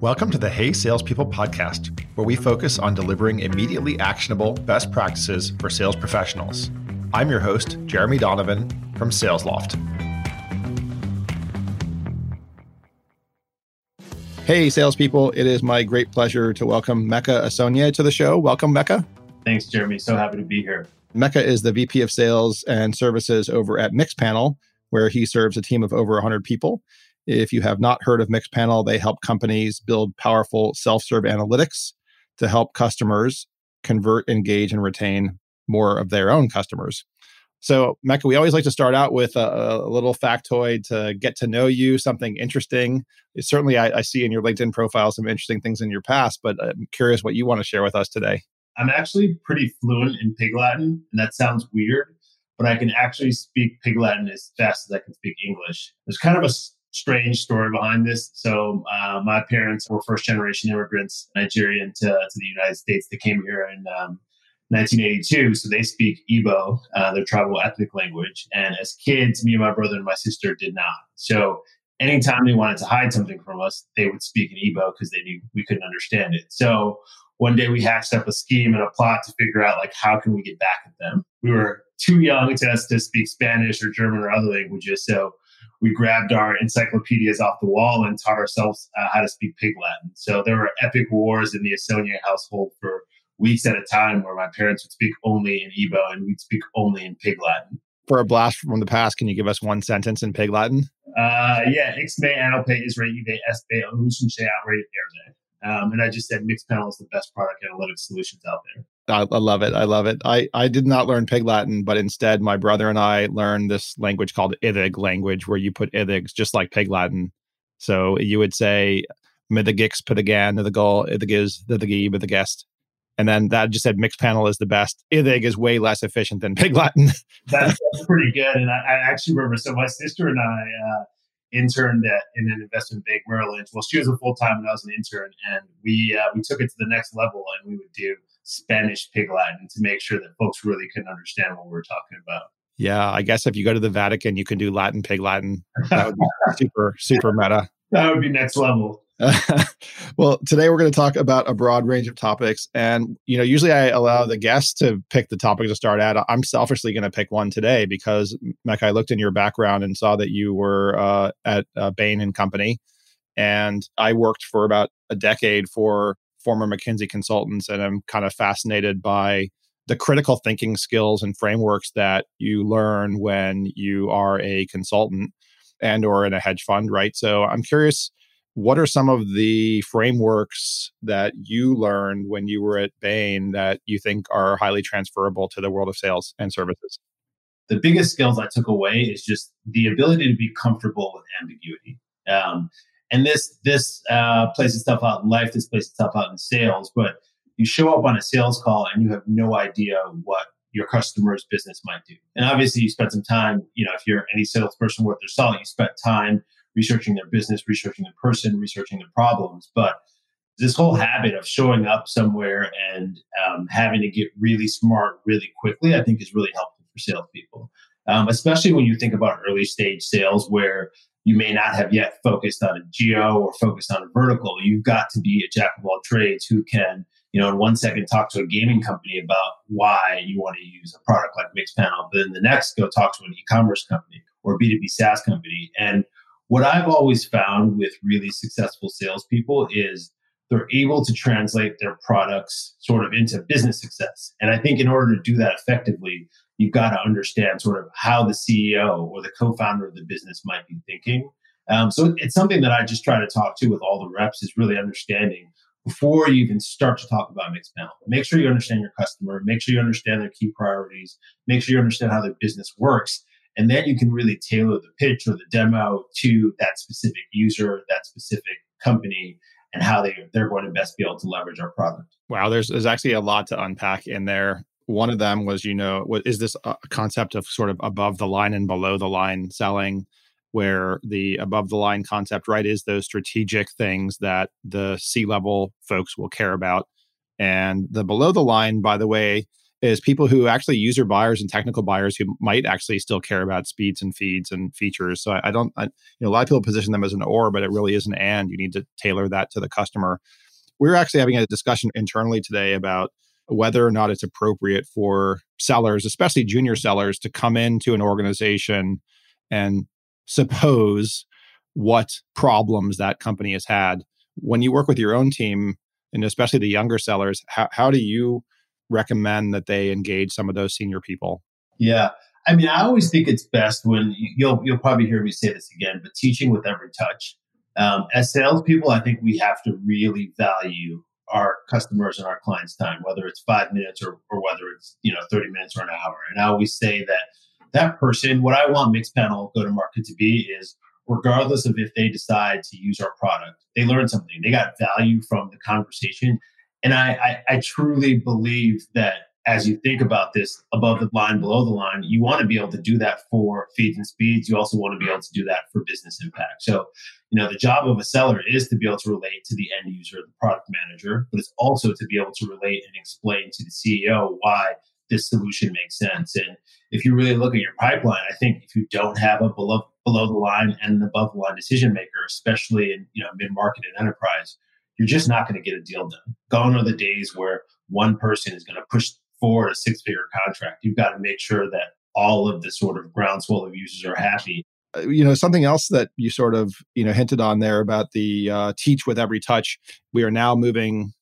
Welcome to the Hey Salespeople podcast, where we focus on delivering immediately actionable best practices for sales professionals. I'm your host, Jeremy Donovan from SalesLoft. Hey, salespeople, it is my great pleasure to welcome Meka Asonye to the show. Welcome, Meka. Thanks, Jeremy. So happy to be here. Meka is the VP of Sales and Services over at Mixpanel, where he serves a team of over 100 people. If you have not heard of Mixpanel, they help companies build powerful self serve analytics to help customers convert, engage, and retain more of their own customers. So, Meka, we always like to start out with a, a little factoid to get to know you, something interesting. Certainly, I, I, see in your LinkedIn profile some interesting things in your past, but I'm curious what you want to share with us today. I'm actually pretty fluent in Pig Latin, and that sounds weird, but I can actually speak Pig Latin as fast as I can speak English. There's kind of a strange story behind this. So, uh, my parents were first generation immigrants, Nigerian to, to the United States. They came here in um, 1982. So, they speak Igbo, uh, their tribal ethnic language. And as kids, me and my brother and my sister did not. So, anytime they wanted to hide something from us, they would speak in Igbo because they knew we couldn't understand it. So, one day we hatched up a scheme and a plot to figure out like how can we get back at them. We were too young to, to speak Spanish or German or other languages, so we grabbed our encyclopedias off the wall and taught ourselves uh, how to speak Pig Latin. So there were epic wars in the Asonye household for weeks at a time where my parents would speak only in Igbo and we'd speak only in Pig Latin. For a blast from the past, can you give us one sentence in Pig Latin? Uh, yeah, Ixme Anope Israel Espe Olution um, and I just said Mixpanel is the best product analytics solutions out there. I, I, love it. I love it. I, I did not learn Pig Latin, but instead my brother and I learned this language called Idig language, where you put Idigs just like Pig Latin. So you would say Pidagan, the gan to the goal, Idigiz, the the g with the guest. And then that just said Mixpanel is the best. Idig is way less efficient than Pig Latin. that's, that's, pretty good. And I, I, actually remember, so my sister and I, uh, interned at in an investment bank Merrill Lynch. Well, she was a full time and I was an intern, and we uh, we took it to the next level, and we would do Spanish Pig Latin to make sure that folks really couldn't understand what we're talking about. Yeah, I guess if you go to the Vatican, you can do Latin Pig Latin. That would be super, super meta. That would be next level. well, today we're going to talk about a broad range of topics, and you know, usually I allow the guests to pick the topic to start at. I'm selfishly going to pick one today because, Meka, I looked in your background and saw that you were uh, at uh, Bain and Company, and I worked for about a decade for former McKinsey consultants, and I'm kind of fascinated by the critical thinking skills and frameworks that you learn when you are a consultant and or in a hedge fund, right? So I'm curious, what are some of the frameworks that you learned when you were at Bain that you think are highly transferable to the world of sales and services? The biggest skills I took away is just the ability to be comfortable with ambiguity. Um, and this this uh, plays itself out in life. This plays itself out in sales. But you show up on a sales call and you have no idea what your customer's business might do. And obviously, you spent some time. You know, if you're any salesperson worth their salt, you spent time researching their business, researching the person, researching the problems. But this whole habit of showing up somewhere and um, having to get really smart really quickly, I think, is really helpful for salespeople. Um, especially when you think about early stage sales where you may not have yet focused on a geo or focused on a vertical. You've got to be a jack of all trades who can, you know, in one second talk to a gaming company about why you want to use a product like Mixpanel, but then the next go talk to an e-commerce company or B2B SaaS company. And what I've always found with really successful salespeople is they're able to translate their products sort of into business success. And I think in order to do that effectively, you've got to understand sort of how the CEO or the co-founder of the business might be thinking. Um, so it's something that I just try to talk to with all the reps is really understanding before you even start to talk about Mixpanel. Make sure you understand your customer, make sure you understand their key priorities, make sure you understand how their business works. And then you can really tailor the pitch or the demo to that specific user, that specific company, and how they, they're going to best be able to leverage our product. Wow, there's, there's actually a lot to unpack in there. One of them was, you know, what is this a concept of sort of above the line and below the line selling, where the above the line concept, right, is those strategic things that the C level folks will care about. And the below the line, by the way, is people who actually user buyers and technical buyers who might actually still care about speeds and feeds and features. So I, I don't, I, you know, a lot of people position them as an or, but it really is an and. You need to tailor that to the customer. We we're actually having a discussion internally today about whether or not it's appropriate for sellers, especially junior sellers, to come into an organization and suppose what problems that company has had. When you work with your own team, and especially the younger sellers, how, how do you recommend that they engage some of those senior people? Yeah. I mean, I always think it's best when you'll you'll probably hear me say this again, but teaching with every touch. Um, as salespeople, I think we have to really value our customers and our clients' time, whether it's five minutes or, or whether it's you know 30 minutes or an hour. And I always say that that person, what I want Mixpanel go to market to be is regardless of if they decide to use our product, they learned something. They got value from the conversation. And I, I, I truly believe that as you think about this above the line, below the line, you want to be able to do that for feeds and speeds. You also want to be able to do that for business impact. So, you know, the job of a seller is to be able to relate to the end user, the product manager, but it's also to be able to relate and explain to the CEO why this solution makes sense. And if you really look at your pipeline, I think if you don't have a below below the line and an above the line decision maker, especially in you know mid market and enterprise, you're just not going to get a deal done. Gone are the days where one person is going to push forward a six figure contract. You've got to make sure that all of the sort of groundswell of users are happy. Uh, you know something else that you sort of you know hinted on there about the uh, teach with every touch. We are now moving,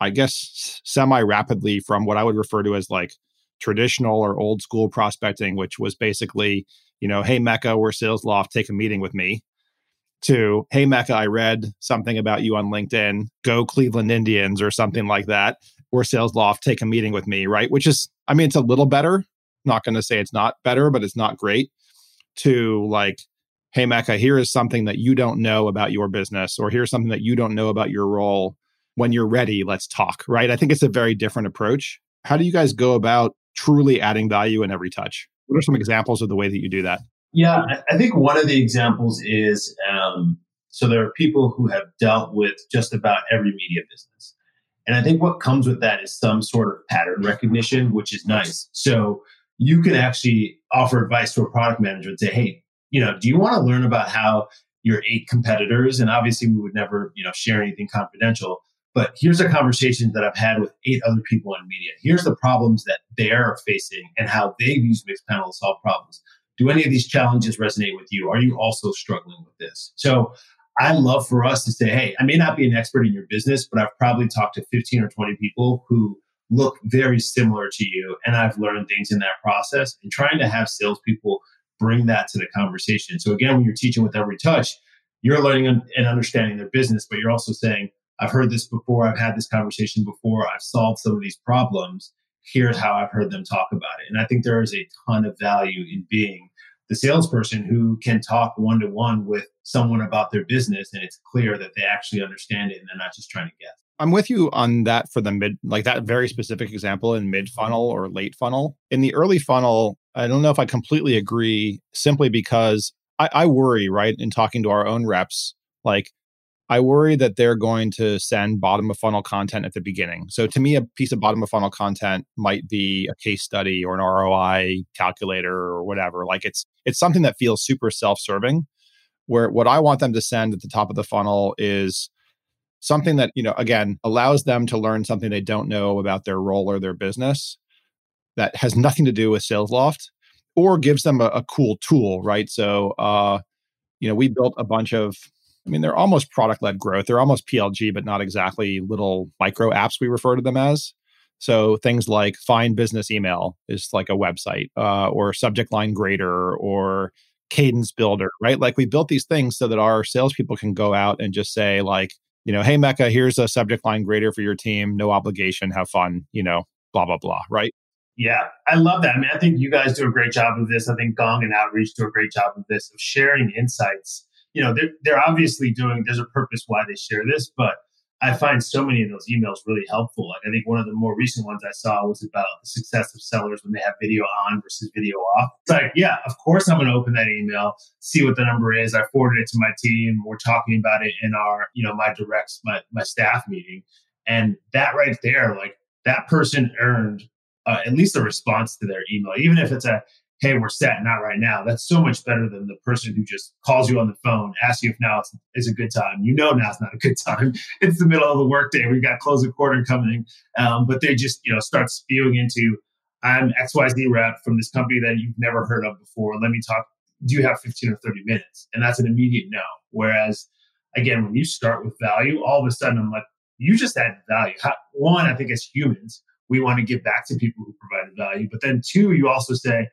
I guess, semi rapidly from what I would refer to as like traditional or old school prospecting, which was basically, you know, hey, Meka, we're SalesLoft, take a meeting with me, to, hey, Meka, I read something about you on LinkedIn, go Cleveland Indians or something like that, or SalesLoft, take a meeting with me, right? Which is, I mean, it's a little better. Not going to say it's not better, but it's not great to like, hey, Meka, here is something that you don't know about your business, or here's something that you don't know about your role. When you're ready, let's talk, right? I think it's a very different approach. How do you guys go about truly adding value in every touch? What are some examples of the way that you do that? Yeah, I think one of the examples is um, so there are people who have dealt with just about every media business. And I think what comes with that is some sort of pattern recognition, which is nice. So you can actually offer advice to a product manager and say, hey, you know, do you want to learn about how your eight competitors, and obviously we would never, you know, share anything confidential, but here's a conversation that I've had with eight other people in media. Here's the problems that they're facing and how they've used Mixpanel to solve problems. Do any of these challenges resonate with you? Are you also struggling with this? So I love for us to say, hey, I may not be an expert in your business, but I've probably talked to 15 or 20 people who look very similar to you. And I've learned things in that process and trying to have salespeople bring that to the conversation. So again, when you're teaching with every touch, you're learning and understanding their business, but you're also saying, I've heard this before. I've had this conversation before. I've solved some of these problems. Here's how I've heard them talk about it. And I think there is a ton of value in being the salesperson who can talk one to one with someone about their business and it's clear that they actually understand it and they're not just trying to guess. I'm with you on that for the mid, like that very specific example in mid funnel or late funnel. In the early funnel, I don't know if I completely agree simply because I, I worry, right, in talking to our own reps, like I worry that they're going to send bottom of funnel content at the beginning. So to me, a piece of bottom of funnel content might be a case study or an ROI calculator or whatever. Like it's it's something that feels super self-serving. Where what I want them to send at the top of the funnel is something that, you know, again, allows them to learn something they don't know about their role or their business that has nothing to do with SalesLoft or gives them a, a cool tool, right? So uh, you know, we built a bunch of I mean, they're almost product led growth. They're almost PLG, but not exactly little micro apps we refer to them as. So things like Find Business Email is like a website, uh, or Subject Line Grader, or Cadence Builder, right? Like we built these things so that our salespeople can go out and just say, like, you know, hey Meka, here's a subject line grader for your team, no obligation, have fun, you know, blah blah blah, right? Yeah, I love that. I mean, I think you guys do a great job of this. I think Gong and Outreach do a great job of this of sharing insights you know, they're, they're obviously doing, there's a purpose why they share this, but I find so many of those emails really helpful. Like I think one of the more recent ones I saw was about the success of sellers when they have video on versus video off. It's like, yeah, of course I'm going to open that email, see what the number is. I forwarded it to my team. We're talking about it in our, you know, my directs, my, my staff meeting. And that right there, like that person earned uh, at least a response to their email, even if it's a hey, we're set, not right now. That's so much better than the person who just calls you on the phone, asks you if now is a good time. You know now's not a good time. It's the middle of the workday. We've got closing quarter coming. Um, but they just, you know, start spewing into, I'm XYZ rep from this company that you've never heard of before. Let me talk. Do you have 15 or 30 minutes? And that's an immediate no. Whereas, again, when you start with value, all of a sudden I'm like, you just add value. How, one, I think as humans, we want to give back to people who provided value. But then two, you also say,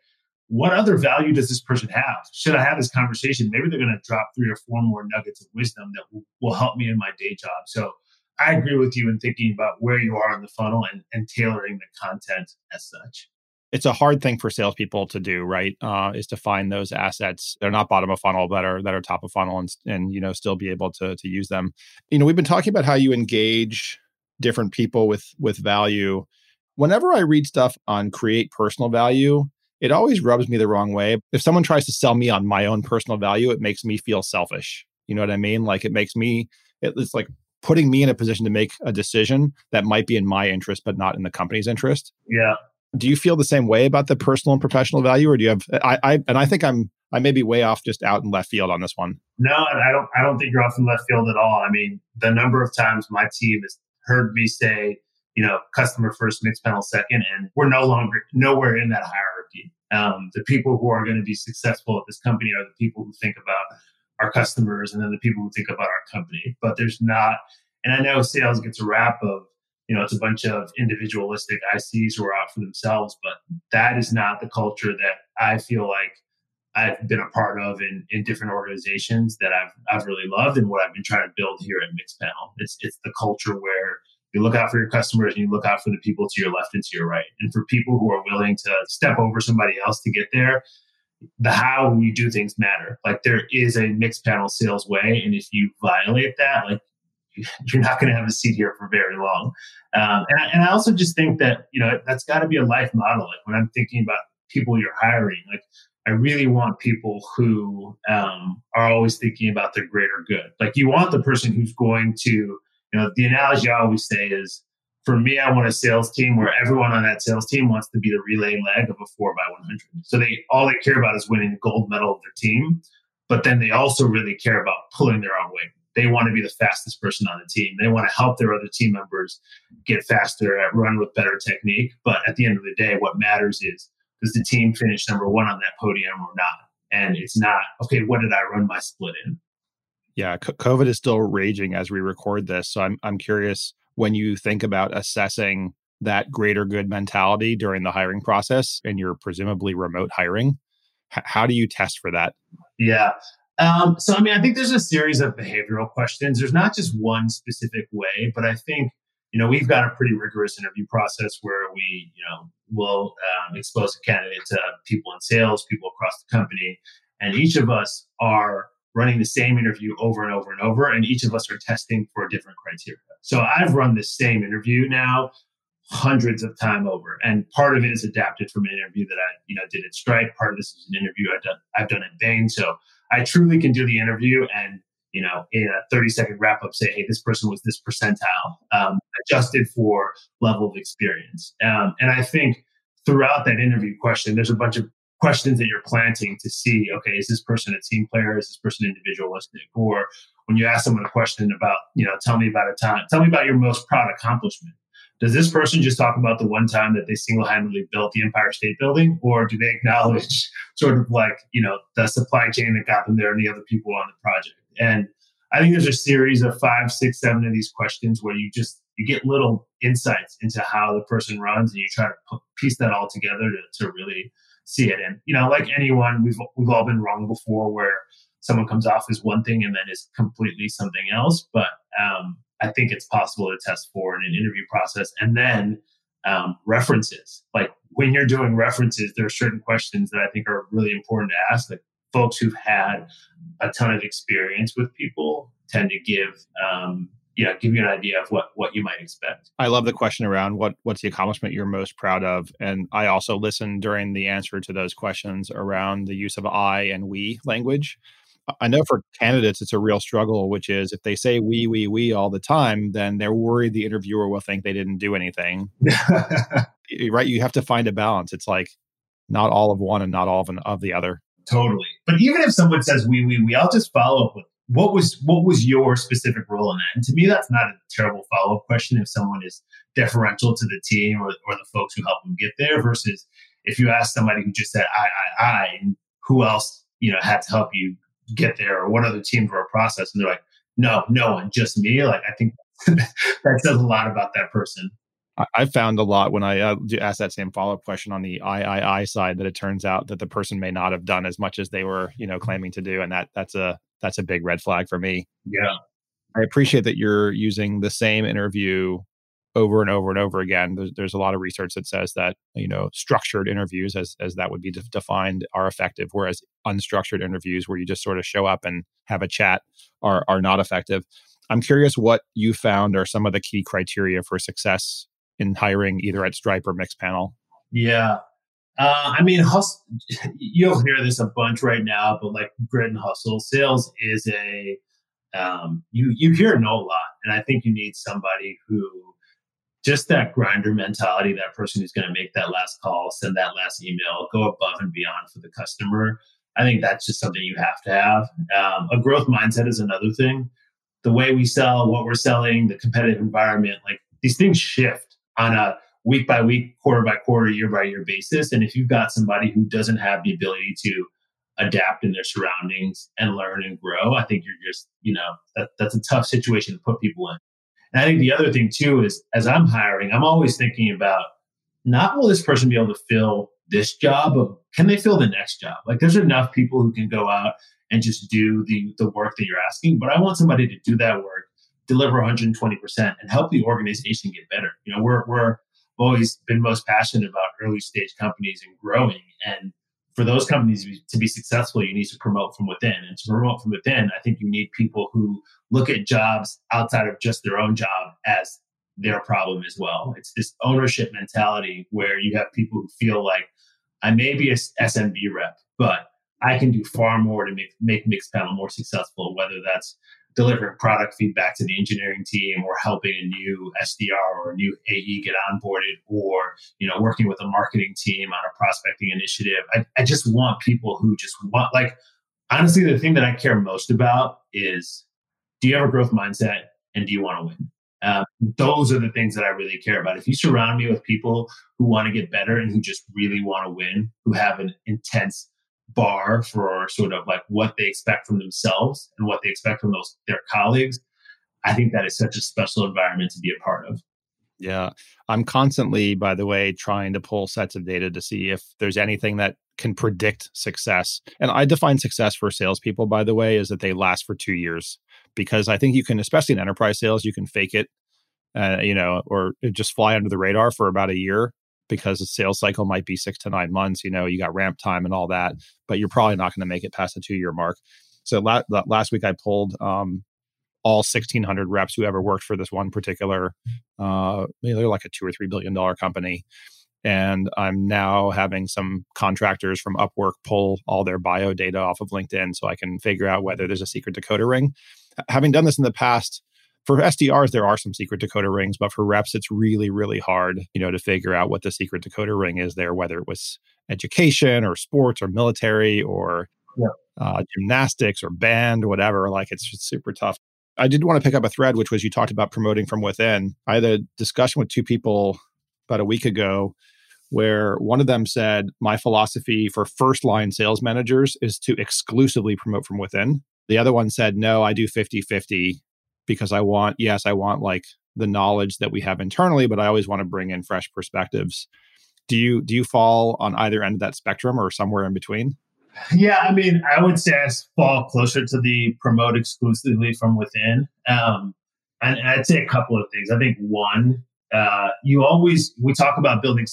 what other value does this person have? Should I have this conversation? Maybe they're going to drop three or four more nuggets of wisdom that will, will help me in my day job. So I agree with you in thinking about where you are in the funnel and, and tailoring the content as such. It's a hard thing for salespeople to do, right? Uh, is to find those assets. They're not bottom of funnel, but are that are top of funnel, and and you know still be able to to use them. You know, we've been talking about how you engage different people with with value. Whenever I read stuff on create personal value, it always rubs me the wrong way. If someone tries to sell me on my own personal value, it makes me feel selfish. You know what I mean? Like it makes me, it's like putting me in a position to make a decision that might be in my interest, but not in the company's interest. Yeah. Do you feel the same way about the personal and professional value, or do you have? I, I and I think I'm I may be way off just out in left field on this one. No, I don't. I don't think you're off in left field at all. I mean, the number of times my team has heard me say, you know, customer first, Mixpanel second, and we're no longer nowhere in that hierarchy. Um, the people who are going to be successful at this company are the people who think about our customers and then the people who think about our company. But there's not, and I know sales gets a rap of, you know, it's a bunch of individualistic ICs who are out for themselves, but that is not the culture that I feel like I've been a part of in, in different organizations that I've I've really loved and what I've been trying to build here at Mixpanel. It's it's the culture where you look out for your customers and you look out for the people to your left and to your right. And for people who are willing to step over somebody else to get there, the how you do things matter. Like there is a Mixpanel sales way. And if you violate that, like you're not going to have a seat here for very long. Um, and, I, and I also just think that, you know, that's got to be a life model. Like when I'm thinking about people you're hiring, like I really want people who um, are always thinking about the greater good. Like you want the person who's going to you know, the analogy I always say is for me, I want a sales team where everyone on that sales team wants to be the relay leg of a four by 100. So they all they care about is winning the gold medal of their team, but then they also really care about pulling their own weight. They want to be the fastest person on the team. They want to help their other team members get faster, at run with better technique. But at the end of the day, what matters is does the team finish number one on that podium or not? And it's not okay. What did I run my split in? Yeah, COVID is still raging as we record this. So I'm I'm curious when you think about assessing that greater good mentality during the hiring process and you're presumably remote hiring, h- how do you test for that? Yeah. Um, so I mean, I think there's a series of behavioral questions. There's not just one specific way, but I think you know we've got a pretty rigorous interview process where we you know will um, expose a candidate to people in sales, people across the company, and each of us are running the same interview over and over and over, and each of us are testing for a different criteria. So I've run the same interview now hundreds of time over, and part of it is adapted from an interview that I you know did at Stripe. Part of this is an interview I've done I've done at Bain. So I truly can do the interview and you know in a 30 second wrap up say hey this person was this percentile um, adjusted for level of experience um, and i think throughout that interview question there's a bunch of questions that you're planting to see okay is this person a team player? Is this person individualistic or when you ask someone a question about you know tell me about a time tell me about your most proud accomplishment. Does this person just talk about the one time that they single-handedly built the empire state building or do they acknowledge sort of like you know the supply chain that got them there and the other people on the project? And i think there's a series of five six seven of these questions where you just you get little insights into how the person runs and you try to piece that all together to, to really see it. And you know, like anyone, we've we've all been wrong before, where someone comes off as one thing and then is completely something else. But um, I think it's possible to test for in an interview process, and then um, references. Like when you're doing references, there are certain questions that I think are really important to ask. Like folks who've had a ton of experience with people tend to give um, yeah, give you an idea of what what you might expect. I love the question around what what's the accomplishment you're most proud of, and I also listened during the answer to those questions around the use of I and we language. I know for candidates, it's a real struggle, which is if they say we, we, we all the time, then they're worried the interviewer will think they didn't do anything. right? You have to find a balance. It's like not all of one and not all of, an, of the other. Totally. But even if someone says we, we, we, I'll just follow up with what was what was your specific role in that? And to me, that's not a terrible follow up question if someone is deferential to the team or, or the folks who help them get there versus if you ask somebody who just said I, I, I, and who else you know had to help you get there or what other teams were a process, and they're like, no, no one, just me. Like I think that says a lot about that person. I found a lot when I uh, asked that same follow up question on the III side that it turns out that the person may not have done as much as they were, you know, claiming to do, and that that's a that's a big red flag for me. Yeah, I appreciate that you're using the same interview over and over and over again. There's, there's a lot of research that says that you know structured interviews, as as that would be de- defined, are effective, whereas unstructured interviews, where you just sort of show up and have a chat, are are not effective. I'm curious what you found are some of the key criteria for success in hiring either at Stripe or Mixpanel? Yeah. Uh, I mean, hustle, you'll hear this a bunch right now, but like grit and hustle, sales is a, um, you, you hear no a lot. And I think you need somebody who just that grinder mentality, that person who's going to make that last call, send that last email, go above and beyond for the customer. I think that's just something you have to have. Um, a growth mindset is another thing. The way we sell, what we're selling, the competitive environment, like these things shift on a week by week, quarter by quarter, year by year basis. And if you've got somebody who doesn't have the ability to adapt in their surroundings and learn and grow, I think you're just, you know, that, that's a tough situation to put people in. And I think the other thing too is as I'm hiring, I'm always thinking about not will this person be able to fill this job, but can they fill the next job? Like there's enough people who can go out and just do the the work that you're asking, but I want somebody to do that work deliver 120% and help the organization get better. You know, we're, we're always been most passionate about early stage companies and growing. And for those companies to be successful, you need to promote from within. And to promote from within, I think you need people who look at jobs outside of just their own job as their problem as well. It's this ownership mentality where you have people who feel like I may be a SMB rep, but I can do far more to make make Mixpanel more successful, whether that's delivering product feedback to the engineering team or helping a new SDR or a new AE get onboarded or, you know, working with a marketing team on a prospecting initiative. I, I just want people who just want, like, honestly, the thing that I care most about is do you have a growth mindset and do you want to win? Uh, those are the things that I really care about. If you surround me with people who want to get better and who just really want to win, who have an intense bar for sort of like what they expect from themselves and what they expect from those their colleagues i think that is such a special environment to be a part of. Yeah. I'm constantly by the way trying to pull sets of data to see if there's anything that can predict success. And i define success for salespeople by the way is that they last for two years because i think you can especially in enterprise sales you can fake it uh, you know or just fly under the radar for about a year because the sales cycle might be six to nine months. You know, you got ramp time and all that, but you're probably not going to make it past the two year mark. So la- last week I pulled um, all 1,600 reps who ever worked for this one particular, uh, they're like a two or three billion dollar company. And I'm now having some contractors from Upwork pull all their bio data off of LinkedIn so I can figure out whether there's a secret decoder ring. Having done this in the past, for SDRs, there are some secret decoder rings, but for reps, it's really, really hard, you know, to figure out what the secret decoder ring is there, whether it was education or sports or military or yeah. uh, gymnastics or band, whatever. Like it's super tough. I did want to pick up a thread, which was you talked about promoting from within. I had a discussion with two people about a week ago where one of them said, My philosophy for first line sales managers is to exclusively promote from within. The other one said, No, I do 50 50 because I want, yes, I want like the knowledge that we have internally, but I always want to bring in fresh perspectives. Do you do you fall on either end of that spectrum or somewhere in between? Yeah, I mean, I would say I fall closer to the promote exclusively from within. Um, and, and I'd say a couple of things. I think one, uh, you always we talk about building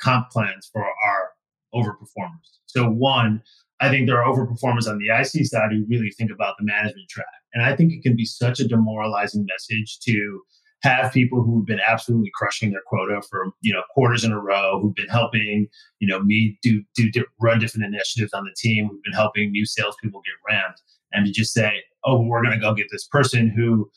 comp plans for our overperformers. So one, I think there are overperformers on the IC side who really think about the management track. And I think it can be such a demoralizing message to have people who've been absolutely crushing their quota for you know quarters in a row, who've been helping you know me do do run different initiatives on the team, who've been helping new salespeople get ramped, and to just say, oh, we're going to go get this person who,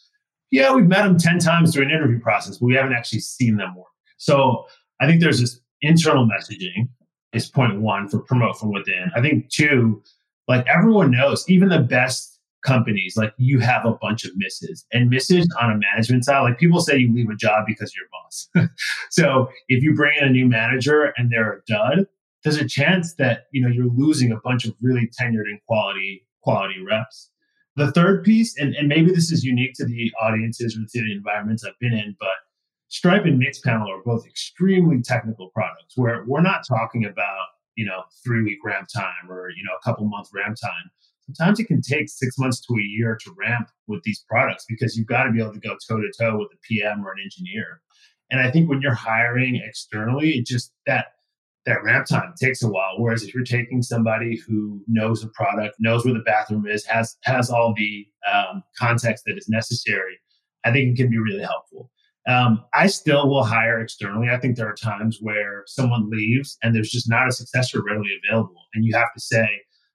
yeah, we've met them ten times through an interview process, but we haven't actually seen them work. So I think there's this internal messaging is point one for promote from within. I think two, like everyone knows, even the best companies, like you have a bunch of misses and misses on a management side. Like people say you leave a job because you're boss. so if you bring in a new manager and they're a dud, there's a chance that you know you're losing a bunch of really tenured and quality quality reps. The third piece, and, and maybe this is unique to the audiences or to the environments I've been in, but Stripe and Mixpanel are both extremely technical products where we're not talking about, you know, three week ramp time or, you know, a couple month ramp time sometimes it can take six months to a year to ramp with these products because you've got to be able to go toe to toe with a PM or an engineer. And I think when you're hiring externally, it just that that ramp time takes a while. Whereas if you're taking somebody who knows the product, knows where the bathroom is, has has all the um, context that is necessary, I think it can be really helpful. Um, I still will hire externally. I think there are times where someone leaves and there's just not a successor readily available, and you have to say,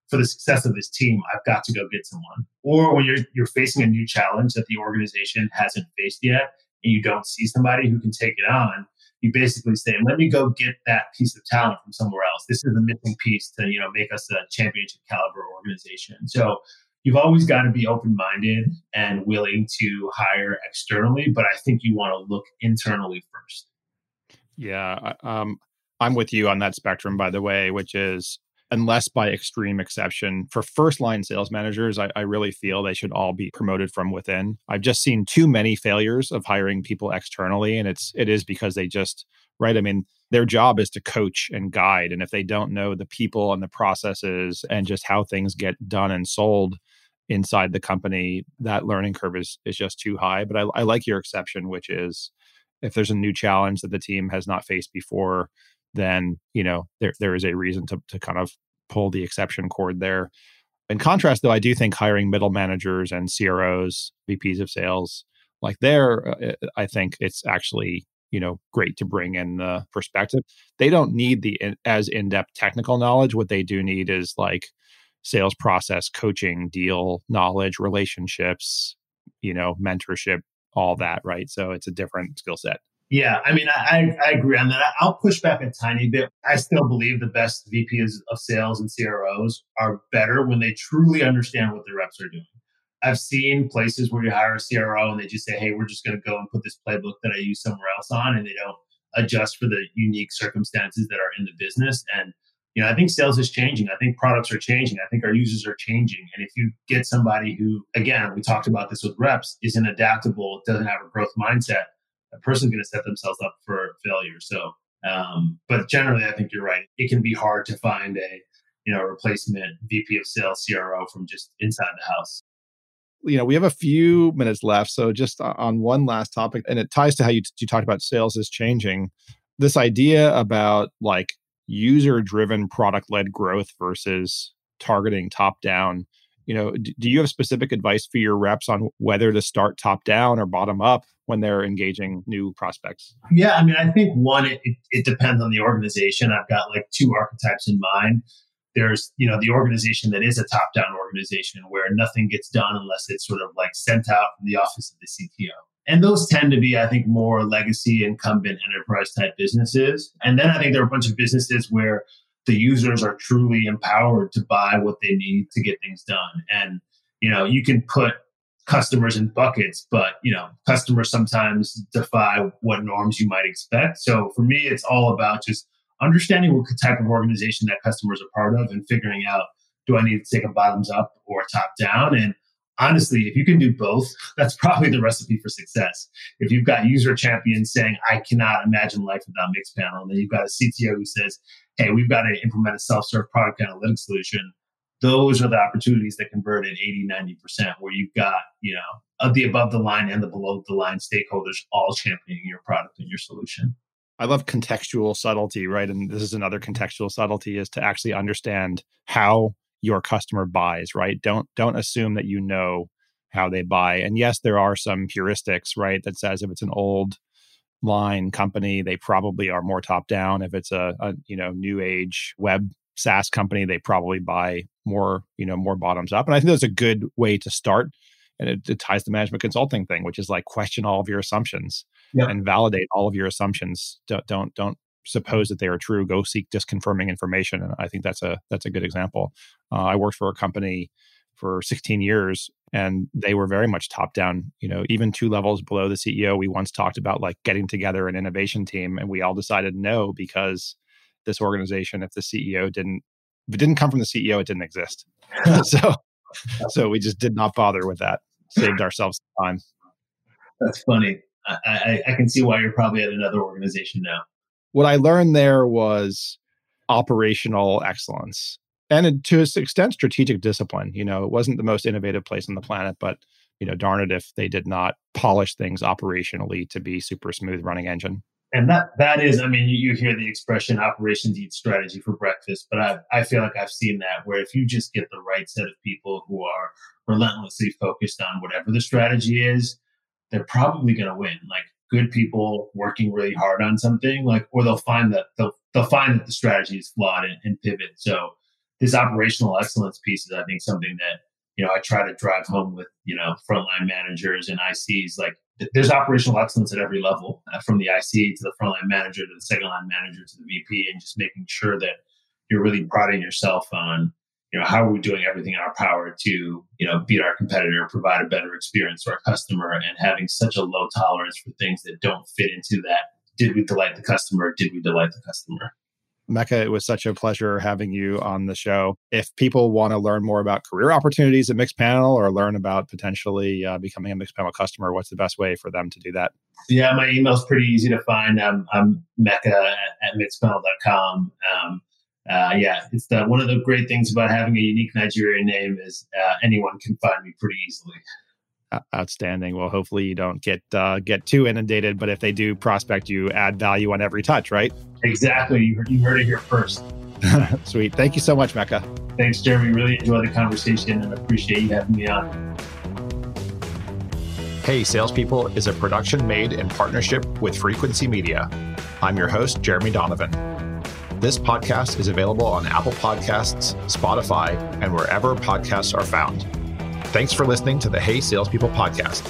for the success of this team, I've got to go get someone. Or when you're you're facing a new challenge that the organization hasn't faced yet, and you don't see somebody who can take it on, you basically say, "Let me go get that piece of talent from somewhere else. This is the missing piece to you know make us a championship caliber organization." So you've always got to be open minded and willing to hire externally, but I think you want to look internally first. Yeah, um, I'm with you on that spectrum, by the way, which is unless by extreme exception. For first line sales managers, I, I, really feel they should all be promoted from within. I've just seen too many failures of hiring people externally, and it's it is because they just right. I mean, their job is to coach and guide, and if they don't know the people and the processes and just how things get done and sold inside the company, that learning curve is is just too high. But I, I like your exception, which is if there's a new challenge that the team has not faced before then you know there there is a reason to to kind of pull the exception cord there. In contrast, though, I do think hiring middle managers and CROs, VPs of sales, like there, uh, I think it's actually you know great to bring in the perspective. They don't need the in, as in depth technical knowledge. What they do need is like sales process, coaching, deal knowledge, relationships, you know, mentorship, all that. Right. So it's a different skill set. Yeah, I mean, I, I agree on that. I'll push back a tiny bit. I still believe the best VPs of sales and CROs are better when they truly understand what their reps are doing. I've seen places where you hire a CRO and they just say, hey, we're just going to go and put this playbook that I use somewhere else on, and they don't adjust for the unique circumstances that are in the business. And, you know, I think sales is changing. I think products are changing. I think our users are changing. And if you get somebody who, again, we talked about this with reps, isn't adaptable, doesn't have a growth mindset, a person's going to set themselves up for failure. So, um, but generally, I think you're right. It can be hard to find a you know replacement VP of sales CRO from just inside the house. You know, we have a few minutes left, so just on one last topic, and it ties to how you you talked about sales is changing. This idea about like user driven product led growth versus targeting top down you know do you have specific advice for your reps on whether to start top down or bottom up when they're engaging new prospects? Yeah, I mean, I think one, it, it depends on the organization. I've got like two archetypes in mind. There's, you know, the organization that is a top down organization where nothing gets done unless it's sort of like sent out from the office of the CTO. And those tend to be, I think, more legacy incumbent enterprise type businesses. And then I think there are a bunch of businesses where the users are truly empowered to buy what they need to get things done. And, you know, you can put customers in buckets, but you know, customers sometimes defy what norms you might expect. So for me, it's all about just understanding what type of organization that customers are part of and figuring out do I need to take a bottoms up or top down? And honestly, if you can do both, that's probably the recipe for success. If you've got user champions saying, I cannot imagine life without Mixpanel, and then you've got a CTO who says, Hey, we've got to implement a self-serve product analytics solution those are the opportunities that convert at 80, 90%, where you've got, you know, of the above the line and the below the line stakeholders all championing your product and your solution. I love contextual subtlety, right? And this is another contextual subtlety is to actually understand how your customer buys, right? Don't don't assume that you know how they buy. And yes, there are some heuristics, right? That says if it's an old line company, they probably are more top down. If it's a, a you know new age web SaaS company, they probably buy more you know more bottoms up. And I think that's a good way to start. And it, it ties the management consulting thing, which is like question all of your assumptions yep. and validate all of your assumptions. Don't don't don't suppose that they are true. Go seek disconfirming information. And I think that's a that's a good example. Uh, I worked for a company for 16 years and they were very much top down you know even two levels below the ceo we once talked about like getting together an innovation team and we all decided no because this organization if the ceo didn't if it didn't come from the ceo it didn't exist so so we just did not bother with that saved ourselves time that's funny I, I, I can see why you're probably at another organization now what i learned there was operational excellence and to an extent strategic discipline you know it wasn't the most innovative place on the planet but you know darn it if they did not polish things operationally to be super smooth running engine. And that that is i mean you, you hear the expression operations eat strategy for breakfast but I, I feel like i've seen that where if you just get the right set of people who are relentlessly focused on whatever the strategy is they're probably going to win like good people working really hard on something like or they'll find that they'll, they'll find that the strategy is flawed and, and pivot so this operational excellence piece is, I think, something that you know I try to drive home with you know frontline managers and ICs. Like there's operational excellence at every level, uh, from the IC to the frontline manager to the second line manager to the VP, and just making sure that you're really priding yourself on you know how are we doing everything in our power to you know beat our competitor provide a better experience to our customer and having such a low tolerance for things that don't fit into that did we delight the customer did we delight the customer Meka, it was such a pleasure having you on the show. If people want to learn more about career opportunities at Mixpanel or learn about potentially uh, becoming a Mixpanel customer, what's the best way for them to do that? Yeah, my email is pretty easy to find. Um, I'm Meka at, at mixpanel.com. Um, uh, yeah, it's the, one of the great things about having a unique Nigerian name is uh, anyone can find me pretty easily outstanding. Well, hopefully you don't get uh, get too inundated, but if they do prospect you, add value on every touch, right? Exactly. You heard, you heard it here first. Sweet. Thank you so much, Meka. Thanks, Jeremy. Really enjoyed the conversation and appreciate you having me on. Hey, Salespeople is a production made in partnership with Frequency Media. I'm your host, Jeremy Donovan. This podcast is available on Apple Podcasts, Spotify, and wherever podcasts are found. Thanks for listening to the Hey Salespeople podcast.